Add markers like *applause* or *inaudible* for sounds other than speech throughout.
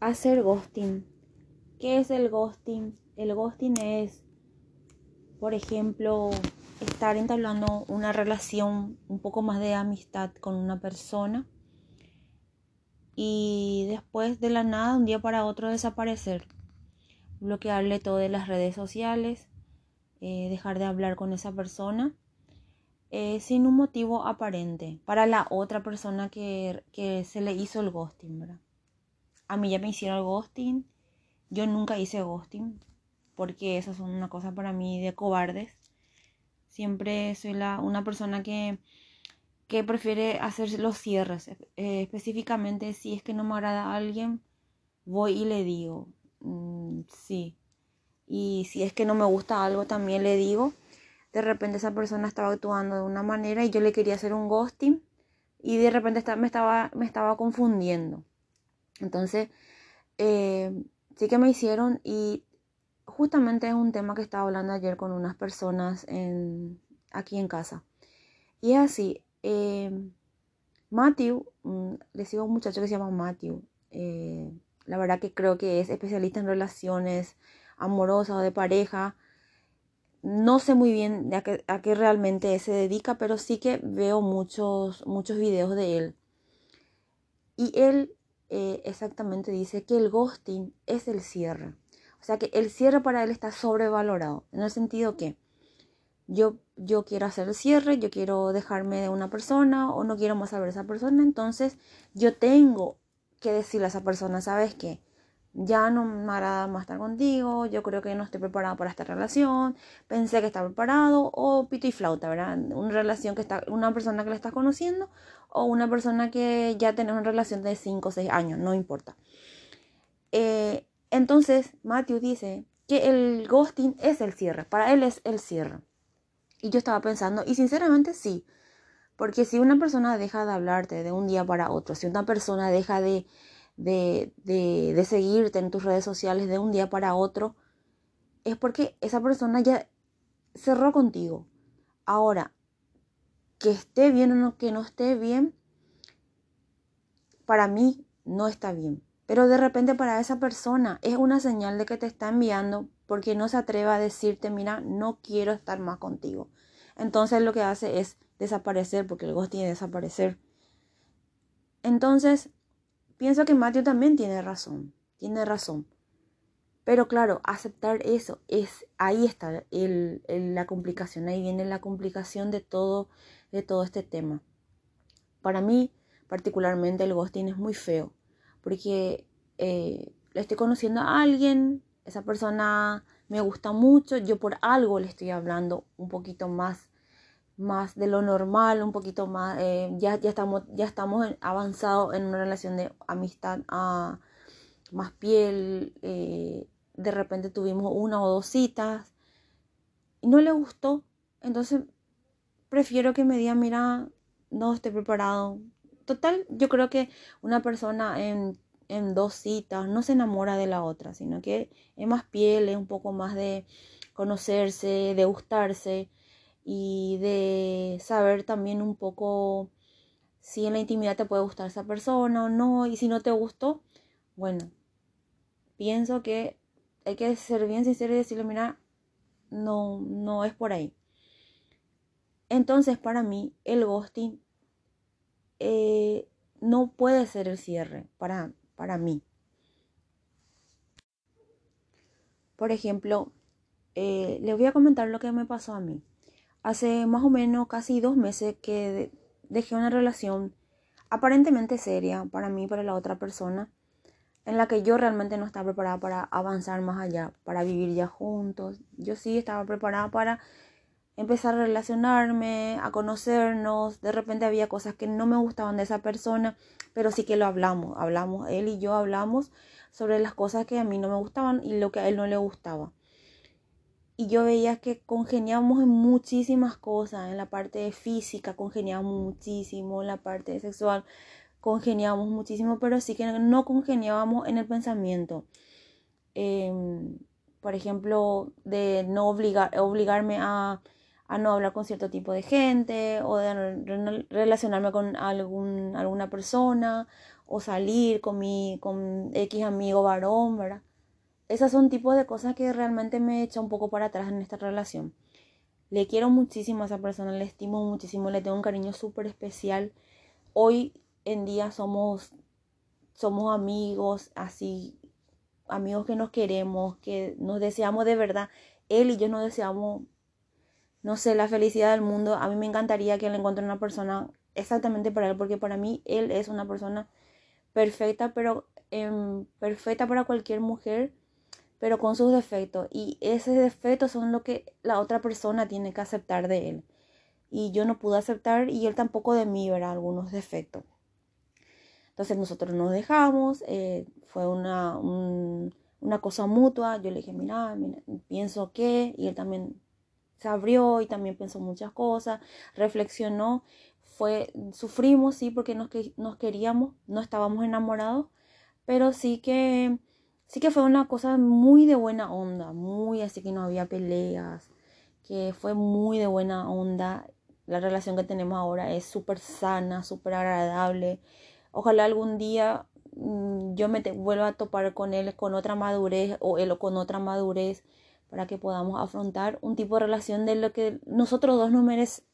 hacer ghosting. ¿Qué es el ghosting? El ghosting es, por ejemplo, estar entablando una relación un poco más de amistad con una persona y después de la nada, un día para otro, desaparecer. Bloquearle todas las redes sociales, eh, dejar de hablar con esa persona eh, sin un motivo aparente para la otra persona que, que se le hizo el ghosting, ¿verdad? A mí ya me hicieron ghosting, yo nunca hice ghosting, porque eso es una cosa para mí de cobardes. Siempre soy la, una persona que, que prefiere hacer los cierres. Eh, específicamente, si es que no me agrada a alguien, voy y le digo, mm, sí. Y si es que no me gusta algo, también le digo. De repente esa persona estaba actuando de una manera y yo le quería hacer un ghosting y de repente me, estaba, me estaba confundiendo. Entonces, eh, sí que me hicieron y justamente es un tema que estaba hablando ayer con unas personas en, aquí en casa. Y es así, eh, Matthew, mm, le sigo a un muchacho que se llama Matthew. Eh, la verdad que creo que es especialista en relaciones amorosas o de pareja. No sé muy bien a qué, a qué realmente se dedica, pero sí que veo muchos, muchos videos de él. Y él eh, exactamente dice que el ghosting es el cierre. O sea que el cierre para él está sobrevalorado. En el sentido que yo, yo quiero hacer el cierre, yo quiero dejarme de una persona o no quiero más saber de esa persona. Entonces yo tengo que decirle a esa persona, ¿sabes qué? Ya no me agrada más estar contigo, yo creo que no estoy preparado para esta relación, pensé que estaba preparado, o pito y flauta, ¿verdad? Una relación que está, una persona que le estás conociendo, o una persona que ya tiene una relación de 5 o 6 años, no importa. Eh, entonces, Matthew dice que el ghosting es el cierre, para él es el cierre. Y yo estaba pensando, y sinceramente sí, porque si una persona deja de hablarte de un día para otro, si una persona deja de de, de, seguirte en tus redes sociales de un día para otro, es porque esa persona ya cerró contigo. Ahora, que esté bien o que no esté bien, para mí no está bien. Pero de repente para esa persona es una señal de que te está enviando porque no se atreve a decirte, mira, no quiero estar más contigo. Entonces lo que hace es desaparecer porque el ghost tiene que desaparecer. Entonces, pienso que Matthew también tiene razón, tiene razón. Pero claro, aceptar eso es ahí está el, la complicación, ahí viene la complicación de todo, de todo este tema. Para mí, particularmente, el ghosting es muy feo, porque eh, le estoy conociendo a alguien, esa persona me gusta mucho, yo por algo le estoy hablando un poquito más más de lo normal, un poquito más, eh, ya, ya estamos, ya estamos avanzados en una relación de amistad a más piel, eh, de repente tuvimos una o dos citas y no le gustó, entonces prefiero que me diga, mira, no estoy preparado. Total, yo creo que una persona en, en dos citas no se enamora de la otra, sino que es más piel, es un poco más de conocerse, de gustarse y de saber también un poco si en la intimidad te puede gustar esa persona o no y si no te gustó, bueno, pienso que hay que ser bien sincero y decirle, mira, no, no es por ahí. Entonces, para mí, el ghosting eh, no puede ser el cierre para, para mí. Por ejemplo, eh, les voy a comentar lo que me pasó a mí. Hace más o menos casi dos meses que dejé una relación aparentemente seria para mí y para la otra persona, en la que yo realmente no estaba preparada para avanzar más allá, para vivir ya juntos. Yo sí estaba preparada para empezar a relacionarme, a conocernos. De repente había cosas que no me gustaban de esa persona, pero sí que lo hablamos. Hablamos, él y yo hablamos sobre las cosas que a mí no me gustaban y lo que a él no le gustaba y yo veía que congeniábamos en muchísimas cosas, en la parte física congeniábamos muchísimo, en la parte sexual congeniábamos muchísimo, pero sí que no congeniábamos en el pensamiento. Em, por ejemplo, de no obligar, obligarme a, a, no hablar con cierto tipo de gente o de relacionarme con algún, alguna persona o salir con mi con X amigo varón, ¿verdad? Esas son tipos de cosas que realmente me echa un poco para atrás en esta relación. Le quiero muchísimo a esa persona, le estimo muchísimo, le tengo un cariño súper especial. Hoy en día somos, somos amigos, así, amigos que nos queremos, que nos deseamos de verdad. Él y yo nos deseamos, no sé, la felicidad del mundo. A mí me encantaría que él encuentre una persona exactamente para él, porque para mí él es una persona perfecta, pero em, perfecta para cualquier mujer pero con sus defectos. Y esos defectos son lo que la otra persona tiene que aceptar de él. Y yo no pude aceptar y él tampoco de mí, ¿verdad? Algunos defectos. Entonces nosotros nos dejamos, eh, fue una, una cosa mutua. Yo le dije, mira, mira, pienso que, y él también se abrió y también pensó muchas cosas, reflexionó. Fue, sufrimos, sí, porque nos, nos queríamos, no estábamos enamorados, pero sí que Sí que fue una cosa muy de buena onda, muy así que no había peleas, que fue muy de buena onda. La relación que tenemos ahora es súper sana, súper agradable. Ojalá algún día mm, yo me vuelva a topar con él con otra madurez o él con otra madurez para que podamos afrontar un tipo de relación de lo que nosotros dos no,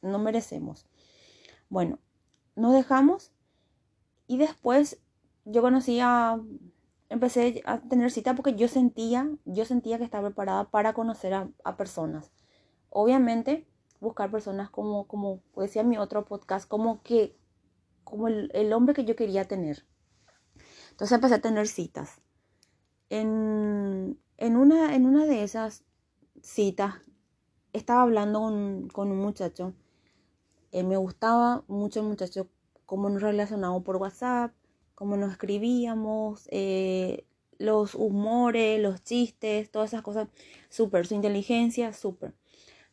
no merecemos. Bueno, nos dejamos y después yo conocí a empecé a tener cita porque yo sentía, yo sentía que estaba preparada para conocer a, personas. Obviamente, buscar personas como, como decía mi otro podcast, como que, como el, hombre que yo quería tener. Entonces empecé a tener citas. En, una, en una de esas citas, estaba hablando con, un muchacho. Eh, me gustaba mucho el muchacho, cómo nos relacionamos por WhatsApp cómo nos escribíamos, eh, los humores, los chistes, todas esas cosas, súper, su inteligencia, súper.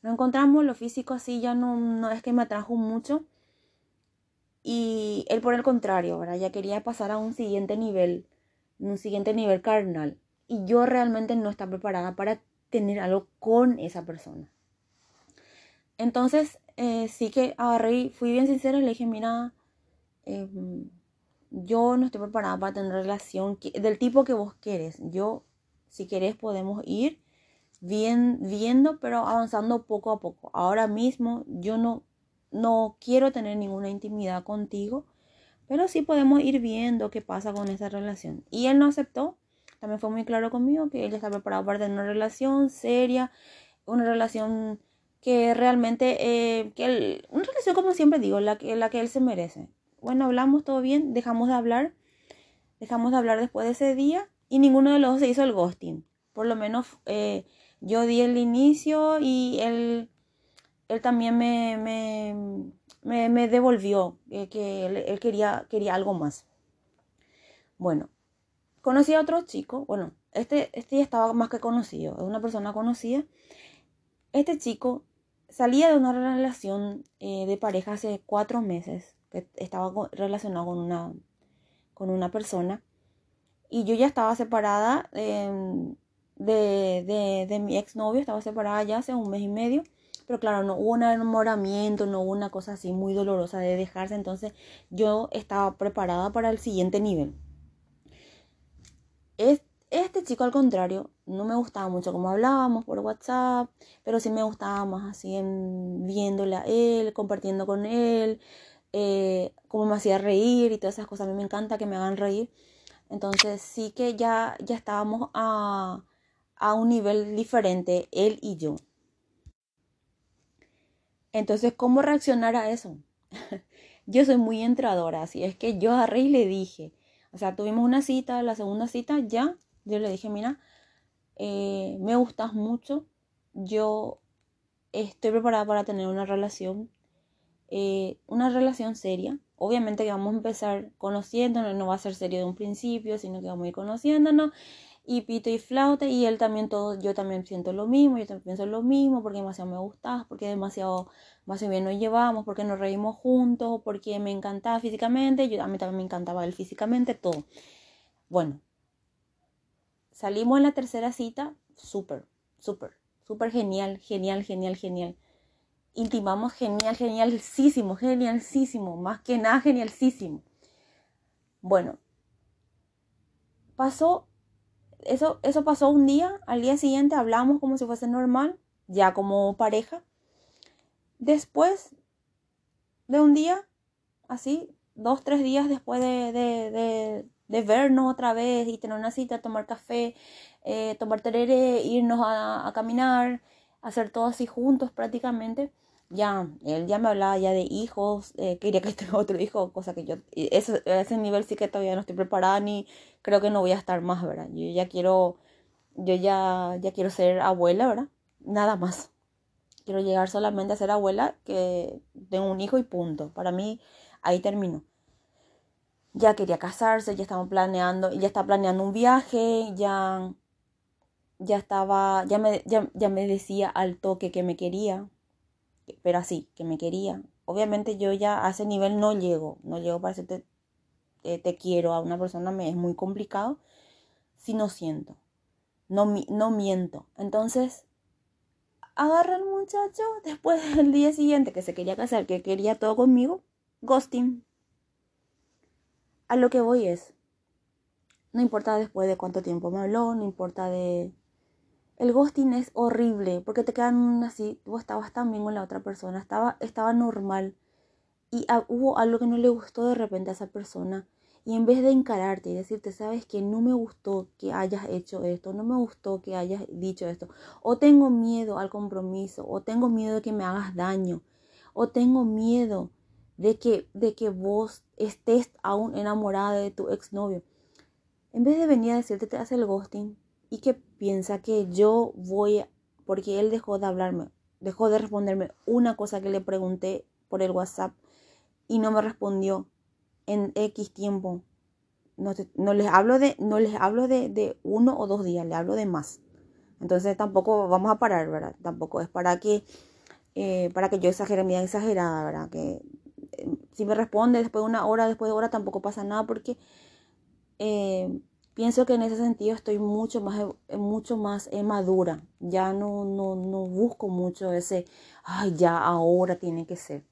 Nos encontramos, lo físico así ya no, no es que me atrajo mucho. Y él por el contrario, ¿verdad? Ya quería pasar a un siguiente nivel, un siguiente nivel carnal. Y yo realmente no estaba preparada para tener algo con esa persona. Entonces, eh, sí que agarré, fui bien sincera, le dije, mira, eh, yo no estoy preparada para tener relación del tipo que vos querés. Yo, si querés, podemos ir bien, viendo, pero avanzando poco a poco. Ahora mismo yo no, no quiero tener ninguna intimidad contigo, pero sí podemos ir viendo qué pasa con esa relación. Y él no aceptó. También fue muy claro conmigo que él está preparado para tener una relación seria, una relación que realmente, eh, que una relación como siempre digo, la que, la que él se merece bueno, hablamos todo bien, dejamos de hablar, dejamos de hablar después de ese día y ninguno de los dos se hizo el ghosting. Por lo menos eh, yo di el inicio y él, él también me, me, me, devolvió eh, que él, quería, quería algo más. Bueno, conocí a otro chico, bueno, este, este ya estaba más que conocido, es una persona conocida. Este chico salía de una relación eh, de pareja hace cuatro meses que estaba relacionado con una, con una persona. Y yo ya estaba separada em, de, de, de, mi exnovio, estaba separada ya hace un mes y medio. Pero claro, no hubo un enamoramiento, no hubo una cosa así muy dolorosa de dejarse. Entonces yo estaba preparada para el siguiente nivel. Este chico al contrario, no me gustaba mucho como hablábamos por WhatsApp, pero sí me gustaba más así viéndole a él, compartiendo con él, eh, cómo me hacía reír y todas esas cosas. A mí me encanta que me hagan reír. Entonces sí que ya, ya estábamos a, a un nivel diferente, él y yo. Entonces, ¿cómo reaccionar a eso? *laughs* yo soy muy entradora, así es que yo a Rey le dije, o sea, tuvimos una cita, la segunda cita ya, yo le dije, mira, eh, me gustas mucho, yo estoy preparada para tener una relación eh, una relación seria. Obviamente que vamos a empezar conociéndonos, no va a ser serio de un principio, sino que vamos a ir conociéndonos y pito y flauta y él también todo, yo también siento lo mismo, yo también pienso lo mismo, porque demasiado me gustas, porque demasiado más bien nos llevamos, porque nos reímos juntos, porque me encantaba físicamente, yo a mí también me encantaba él físicamente, todo. Bueno, salimos en la tercera cita, súper, súper, súper genial, genial, genial, genial intimamos genial, genialísimo, genialísimo, más que nada genialísimo. Bueno, pasó, eso, eso pasó un día, al día siguiente hablamos como si fuese normal, ya como pareja. Después de un día, así, dos, tres días después de, de, de, vernos otra vez y tener una cita, tomar café, eh, tomar tereré, irnos a, a caminar, hacer todo así juntos prácticamente ya, él ya me hablaba ya de hijos, eh, quería que *laughs* tenga otro hijo, cosa que yo, eso, ese nivel sí que todavía no estoy preparada ni creo que no voy a estar más, ¿verdad? Yo ya quiero, yo ya, ya quiero ser abuela, ¿verdad? Nada más. Quiero llegar solamente a ser abuela, que tengo un hijo y punto. Para mí, ahí terminó. Ya quería casarse, ya estamos planeando, ya está planeando un viaje, ya, ya estaba, ya me, ya, ya me decía al toque que me quería, pero así, que me quería. Obviamente yo ya a ese nivel no llego, no llego para decirte te quiero a una persona, me es muy complicado si no siento, no, no miento. Entonces, agarra al muchacho después *laughs* del día siguiente que se quería casar, que quería todo conmigo, ghosting. A lo que voy es, no importa después de cuánto tiempo me habló, no importa de el ghosting es horrible porque te quedan así, tú estabas tan bien con la otra persona, estaba, estaba normal y hubo algo que no le gustó de repente a esa persona y en vez de encararte y decirte, sabes que no me gustó que hayas hecho esto, no me gustó que hayas dicho esto, o tengo miedo al compromiso, o tengo miedo de que me hagas daño, o tengo miedo de que, de que vos estés aún enamorada de tu exnovio. En vez de venir a decirte, te hace el ghosting, y que piensa que yo voy, porque él dejó de hablarme, dejó de responderme una cosa que le pregunté por el WhatsApp y no me respondió en X tiempo. No, no les hablo, de, no les hablo de, de, uno o dos días, le hablo de más. Entonces tampoco vamos a parar, ¿verdad? Tampoco es para que, eh, para que yo exagere, mi exagerada, ¿verdad? Que eh, si me responde después de una hora, después de hora, tampoco pasa nada porque eh, pienso que en ese sentido estoy mucho más, eh, mucho más eh, madura. Ya no, no, no busco mucho ese, ay, ya ahora tiene que ser.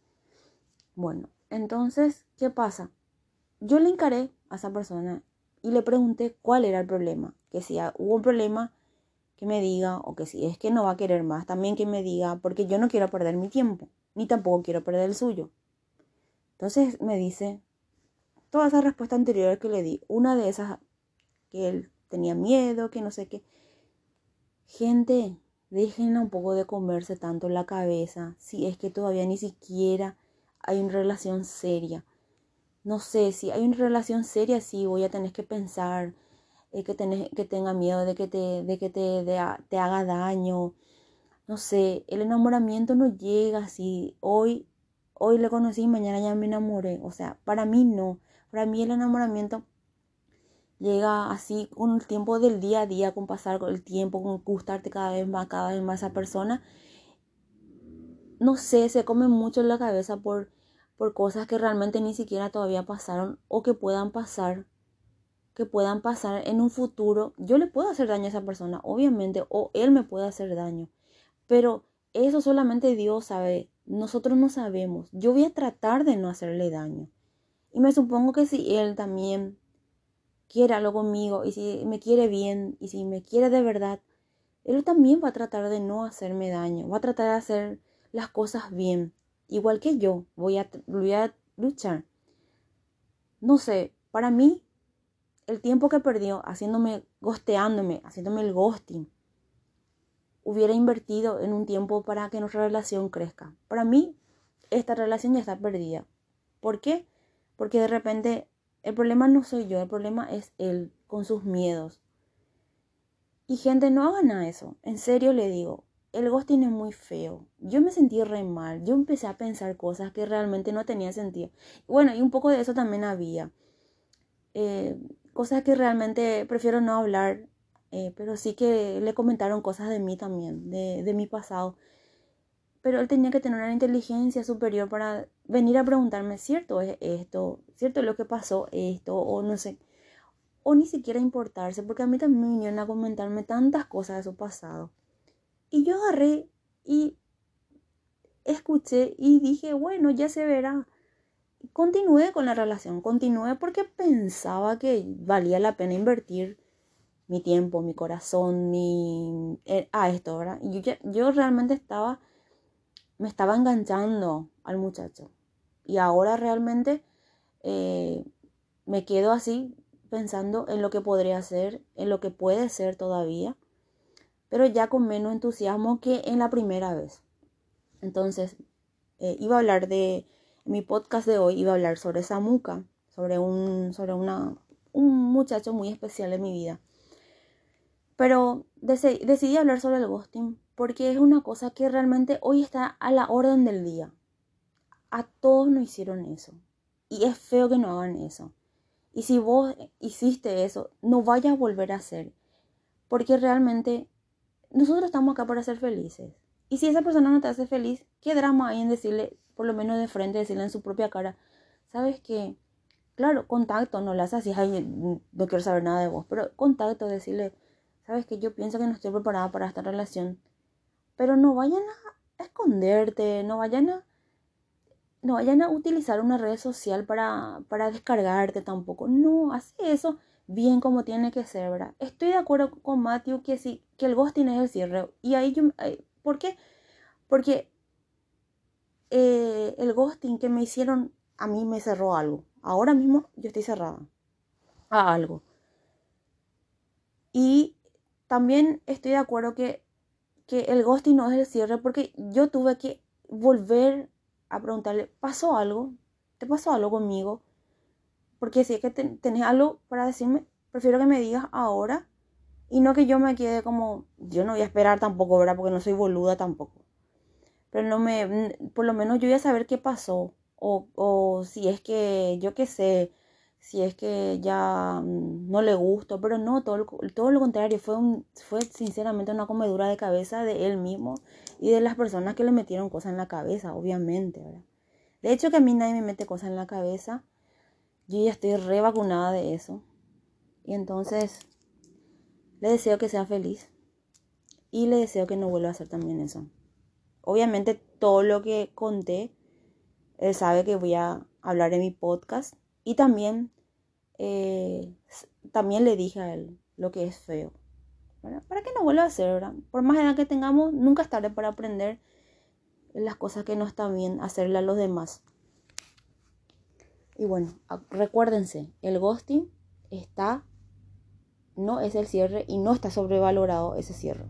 Bueno, entonces, ¿qué pasa? Yo le encaré a esa persona y le pregunté cuál era el problema. Que si hubo un problema, que me diga, o que si es que no va a querer más, también que me diga, porque yo no quiero perder mi tiempo, ni tampoco quiero perder el suyo. Entonces me dice, todas esas respuestas anteriores que le di, una de esas que él tenía miedo, que no sé qué. Gente, dejen un poco de comerse tanto la cabeza si es que todavía ni siquiera hay una relación seria. No sé, si hay una relación seria, sí, voy a tener que pensar eh, que, que tenga miedo de que, te, de que te, te haga daño. No sé, el enamoramiento no llega así. Hoy, hoy le conocí, mañana ya me enamoré. O sea, para mí no. Para mí el enamoramiento llega así con el tiempo del día a día, con pasar el tiempo, con gustarte cada vez más, cada vez más a esa persona. No sé, se come mucho en la cabeza por, por cosas que realmente ni siquiera todavía pasaron o que puedan pasar, que puedan pasar en un futuro. Yo le puedo hacer daño a esa persona, obviamente, o él me puede hacer daño, pero eso solamente Dios sabe, nosotros no sabemos. Yo voy a tratar de no hacerle daño. Y me supongo que si él también quiere algo conmigo y si me quiere bien y si me quiere de verdad, Él también va a tratar de no hacerme daño, va a tratar de hacer las cosas bien, igual que yo, voy a, voy a luchar. No sé, para mí, el tiempo que perdió haciéndome, gosteándome, haciéndome el ghosting, hubiera invertido en un tiempo para que nuestra relación crezca. Para mí, esta relación ya está perdida. ¿Por qué? Porque de repente el problema no soy yo, el problema es él con sus miedos. Y gente, no hagan a eso. En serio le digo, el ghosting es muy feo. Yo me sentí re mal. Yo empecé a pensar cosas que realmente no tenían sentido. Bueno, y un poco de eso también había. Eh, cosas que realmente prefiero no hablar. Eh, pero sí que le comentaron cosas de mí también, de mi pasado pero él tenía que tener una inteligencia superior para venir a preguntarme, ¿cierto es esto? ¿Cierto es lo que pasó esto? O no sé. O ni siquiera importarse, porque a mí también me vinieron a comentarme tantas cosas de su pasado. Y yo agarré y escuché y dije, bueno, ya se verá. continué con la relación, continué porque pensaba que valía la pena invertir mi tiempo, mi corazón, mi... Eh, a esto, ¿verdad? Yo, yo realmente estaba, me estaba enganchando al muchacho. Y ahora realmente eh, me quedo así pensando en lo que podría ser, en lo que puede ser todavía, pero ya con menos entusiasmo que en la primera vez. Entonces, eh, iba a hablar de, mi podcast de hoy iba a hablar sobre Samuka, sobre un, sobre una, un muchacho muy especial en mi vida. Pero decidí hablar sobre el ghosting porque es una cosa que realmente hoy está a la orden del día. A todos nos hicieron eso. Y es feo que no hagan eso. Y si vos hiciste eso, no vayas a volver a hacer. Porque realmente nosotros estamos acá para ser felices. Y si esa persona no te hace feliz, ¿qué drama hay en decirle, por lo menos de frente, decirle en su propia cara, sabes que, claro, contacto, no le haces así, no quiero saber nada de vos, pero contacto, decirle, sabes que yo pienso que no estoy preparada para esta relación, pero no vayan a esconderte, no vayan a no vayan a utilizar una red social para, para descargarte tampoco. No, hace eso bien como tiene que ser, ¿verdad? Estoy de acuerdo con Matthew que sí, que el ghosting es el cierre. Y ahí yo, ¿por qué? Porque eh, el ghosting que me hicieron a mí me cerró algo. Ahora mismo yo estoy cerrada a algo. Y también estoy de acuerdo que, que el ghosting no es el cierre porque yo tuve que volver a preguntarle, ¿pasó algo? ¿Te pasó algo conmigo? Porque si es que tenés algo para decirme, prefiero que me digas ahora y no que yo me quede como, yo no voy a esperar tampoco, ¿verdad? Porque no soy boluda tampoco. Pero no me, por lo menos yo voy a saber qué pasó. O, o si es que, yo qué sé, si es que ya mm, no le gustó, pero no, todo, todo lo contrario, fue, un, fue sinceramente una comedura de cabeza de él mismo y de las personas que le metieron cosas en la cabeza, obviamente, ¿verdad? De hecho que a mí nadie me mete cosas en la cabeza, yo ya estoy re vacunada de eso. Y entonces le deseo que sea feliz y le deseo que no vuelva a hacer también eso. Obviamente todo lo que conté, él sabe que voy a hablar en mi podcast y también eh, también le dije a él lo que es feo. Para que no vuelva a hacer, ¿verdad? Por más edad que tengamos, nunca es tarde para aprender las cosas que no están bien, hacerle a los demás. Y bueno, recuérdense, el ghosting está, no es el cierre y no está sobrevalorado ese cierre.